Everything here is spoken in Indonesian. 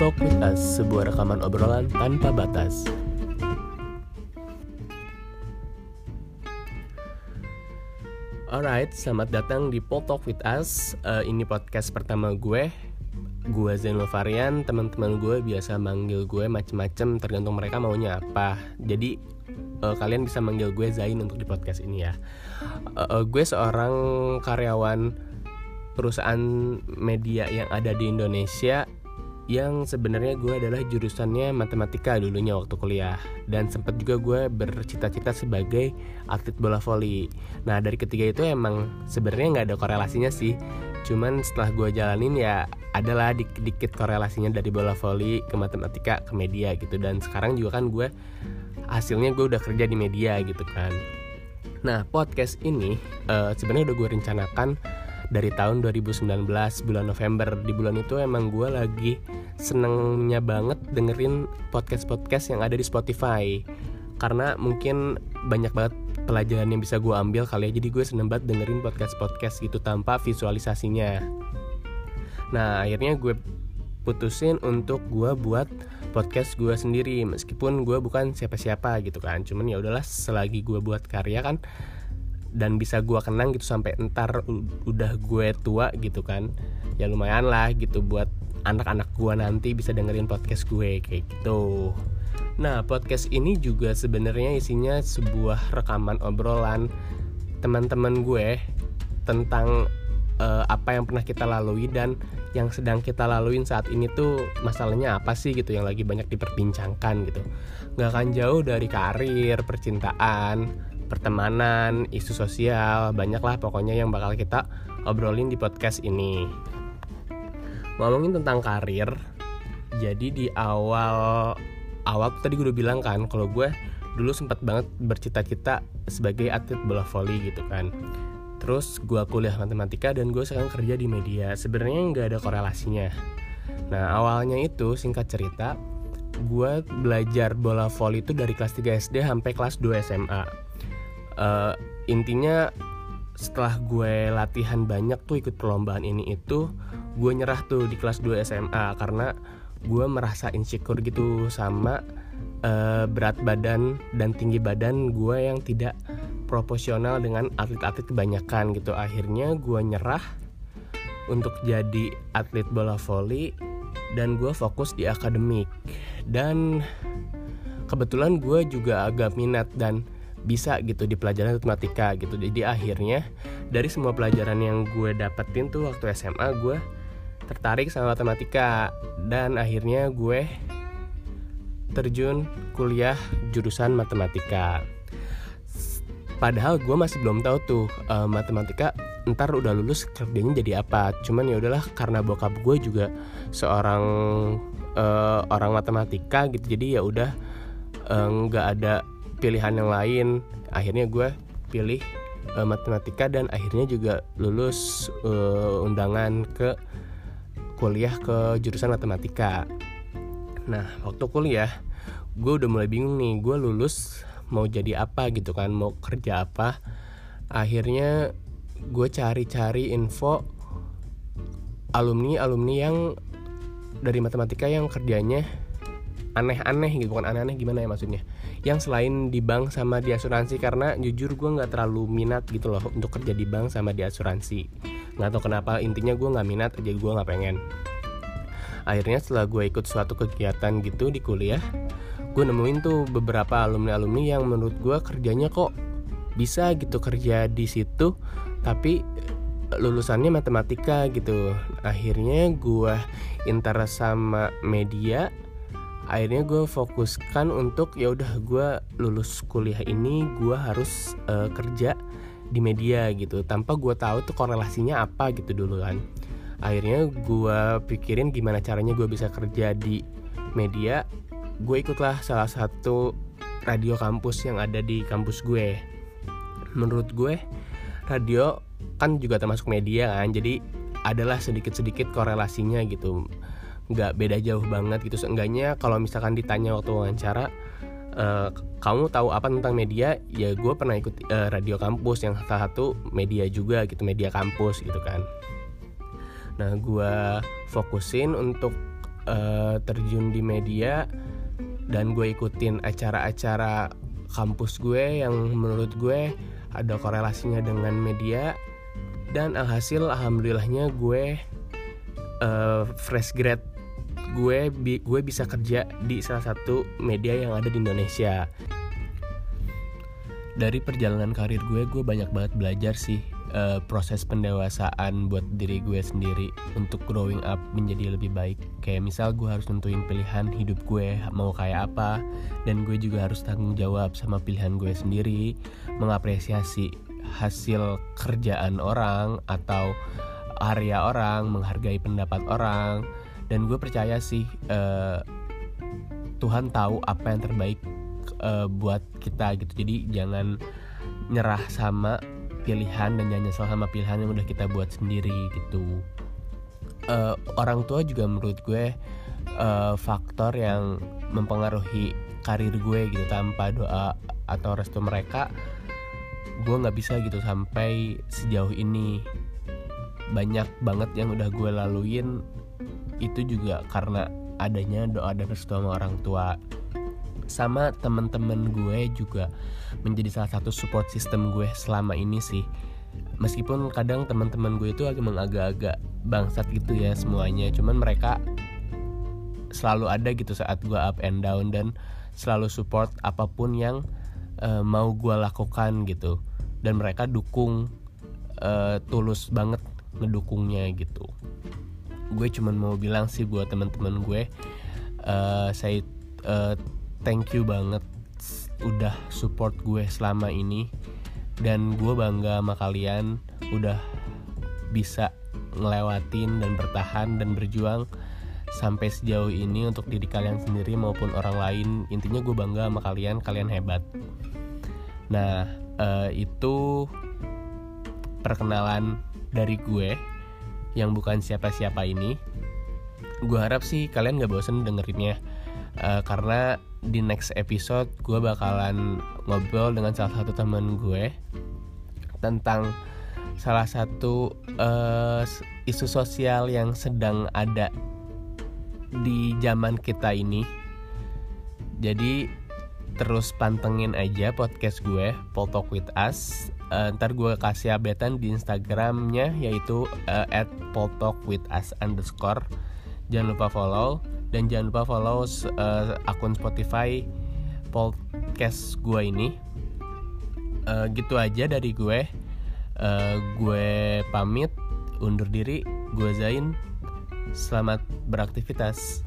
Talk with Us, sebuah rekaman obrolan tanpa batas. Alright, selamat datang di Pol Talk with Us. Uh, ini podcast pertama gue. Gue Zainul Varian, teman-teman gue biasa manggil gue macem-macem tergantung mereka maunya apa. Jadi uh, kalian bisa manggil gue Zain untuk di podcast ini ya. Uh, uh, gue seorang karyawan perusahaan media yang ada di Indonesia yang sebenarnya gue adalah jurusannya matematika dulunya waktu kuliah dan sempat juga gue bercita-cita sebagai atlet bola voli. Nah dari ketiga itu emang sebenarnya nggak ada korelasinya sih, cuman setelah gue jalanin ya adalah dikit-dikit korelasinya dari bola voli ke matematika ke media gitu dan sekarang juga kan gue hasilnya gue udah kerja di media gitu kan. Nah podcast ini uh, sebenarnya udah gue rencanakan dari tahun 2019 bulan November di bulan itu emang gue lagi senengnya banget dengerin podcast-podcast yang ada di Spotify. Karena mungkin banyak banget pelajaran yang bisa gue ambil kali ya. Jadi gue seneng banget dengerin podcast-podcast gitu tanpa visualisasinya. Nah akhirnya gue putusin untuk gue buat podcast gue sendiri. Meskipun gue bukan siapa-siapa gitu kan. Cuman ya udahlah selagi gue buat karya kan dan bisa gue kenang gitu sampai entar udah gue tua gitu kan ya lumayan lah gitu buat anak-anak gue nanti bisa dengerin podcast gue kayak gitu. Nah, podcast ini juga sebenarnya isinya sebuah rekaman obrolan teman-teman gue tentang uh, apa yang pernah kita lalui dan yang sedang kita laluin saat ini tuh masalahnya apa sih gitu yang lagi banyak diperbincangkan gitu. Gak akan jauh dari karir, percintaan, pertemanan, isu sosial, banyak lah pokoknya yang bakal kita obrolin di podcast ini ngomongin tentang karir jadi di awal awal tadi gue udah bilang kan kalau gue dulu sempat banget bercita-cita sebagai atlet bola voli gitu kan. Terus gue kuliah matematika dan gue sekarang kerja di media. Sebenarnya nggak ada korelasinya. Nah awalnya itu singkat cerita gue belajar bola voli itu dari kelas 3 SD sampai kelas 2 SMA uh, intinya setelah gue latihan banyak tuh ikut perlombaan ini itu gue nyerah tuh di kelas 2 SMA karena gue merasa insecure gitu sama uh, berat badan dan tinggi badan gue yang tidak proporsional dengan atlet-atlet kebanyakan gitu. Akhirnya gue nyerah untuk jadi atlet bola voli dan gue fokus di akademik. Dan kebetulan gue juga agak minat dan bisa gitu di pelajaran matematika gitu. Jadi akhirnya dari semua pelajaran yang gue dapetin tuh waktu SMA gue tertarik sama matematika dan akhirnya gue terjun kuliah jurusan matematika. Padahal gue masih belum tahu tuh uh, matematika ntar udah lulus kerjanya jadi apa. Cuman ya udahlah karena bokap gue juga seorang uh, orang matematika gitu. Jadi ya udah eh, nggak uh, ada pilihan yang lain. Akhirnya gue pilih uh, matematika dan akhirnya juga lulus uh, undangan ke kuliah ke jurusan matematika. Nah waktu kuliah gue udah mulai bingung nih gue lulus mau jadi apa gitu kan mau kerja apa. Akhirnya gue cari-cari info alumni alumni yang dari matematika yang kerjanya aneh-aneh gitu bukan aneh-aneh gimana ya maksudnya. Yang selain di bank sama di asuransi karena jujur gue nggak terlalu minat gitu loh untuk kerja di bank sama di asuransi nggak tahu kenapa intinya gue nggak minat aja gue nggak pengen. Akhirnya setelah gue ikut suatu kegiatan gitu di kuliah gue nemuin tuh beberapa alumni alumni yang menurut gue kerjanya kok bisa gitu kerja di situ tapi lulusannya matematika gitu. Akhirnya gue interest sama media akhirnya gue fokuskan untuk ya udah gue lulus kuliah ini gue harus uh, kerja di media gitu. Tanpa gue tahu tuh korelasinya apa gitu dulu kan. Akhirnya gue pikirin gimana caranya gue bisa kerja di media. Gue ikutlah salah satu radio kampus yang ada di kampus gue. Menurut gue radio kan juga termasuk media kan. Jadi adalah sedikit-sedikit korelasinya gitu. Nggak beda jauh banget gitu. Seenggaknya kalau misalkan ditanya waktu wawancara uh, kamu tahu apa tentang media? Ya gue pernah ikut uh, radio kampus yang salah satu media juga gitu media kampus gitu kan. Nah gue fokusin untuk uh, terjun di media dan gue ikutin acara-acara kampus gue yang menurut gue ada korelasinya dengan media dan alhasil alhamdulillahnya gue uh, fresh grad gue bi gue bisa kerja di salah satu media yang ada di Indonesia. Dari perjalanan karir gue gue banyak banget belajar sih uh, proses pendewasaan buat diri gue sendiri untuk growing up menjadi lebih baik. Kayak misal gue harus nentuin pilihan hidup gue mau kayak apa dan gue juga harus tanggung jawab sama pilihan gue sendiri mengapresiasi hasil kerjaan orang atau area orang menghargai pendapat orang dan gue percaya sih uh, Tuhan tahu apa yang terbaik uh, buat kita gitu. Jadi jangan nyerah sama pilihan dan jangan nyesel sama pilihan yang udah kita buat sendiri gitu. Uh, orang tua juga menurut gue uh, faktor yang mempengaruhi karir gue gitu. Tanpa doa atau restu mereka gue nggak bisa gitu sampai sejauh ini. Banyak banget yang udah gue laluin itu juga karena adanya doa dan restu sama orang tua. Sama temen-temen gue juga menjadi salah satu support system gue selama ini sih. Meskipun kadang teman-teman gue itu emang agak-agak bangsat gitu ya semuanya. Cuman mereka selalu ada gitu saat gue up and down dan selalu support apa pun yang uh, mau gue lakukan gitu. Dan mereka dukung uh, tulus banget ngedukungnya gitu gue cuman mau bilang sih buat teman-teman gue uh, saya uh, thank you banget udah support gue selama ini. Dan gue bangga sama kalian udah bisa ngelewatin dan bertahan dan berjuang sampai sejauh ini untuk diri kalian sendiri maupun orang lain. Intinya gue bangga sama kalian kalian hebat. Nah uh, itu perkenalan dari gue yang bukan siapa-siapa ini gue harap sih kalian gak bosen dengerinnya. Uh, karena di next episode gue bakalan ngobrol dengan salah satu teman gue tentang salah satu uh, isu sosial yang sedang ada di zaman kita ini. Jadi terus pantengin aja podcast gue Talk with Us uh, ntar gue kasih updatean di Instagramnya yaitu uh, at underscore. Jangan lupa follow dan jangan lupa follow uh, akun Spotify podcast gue ini. Uh, gitu aja dari gue uh, gue pamit undur diri gue Zain. Selamat beraktivitas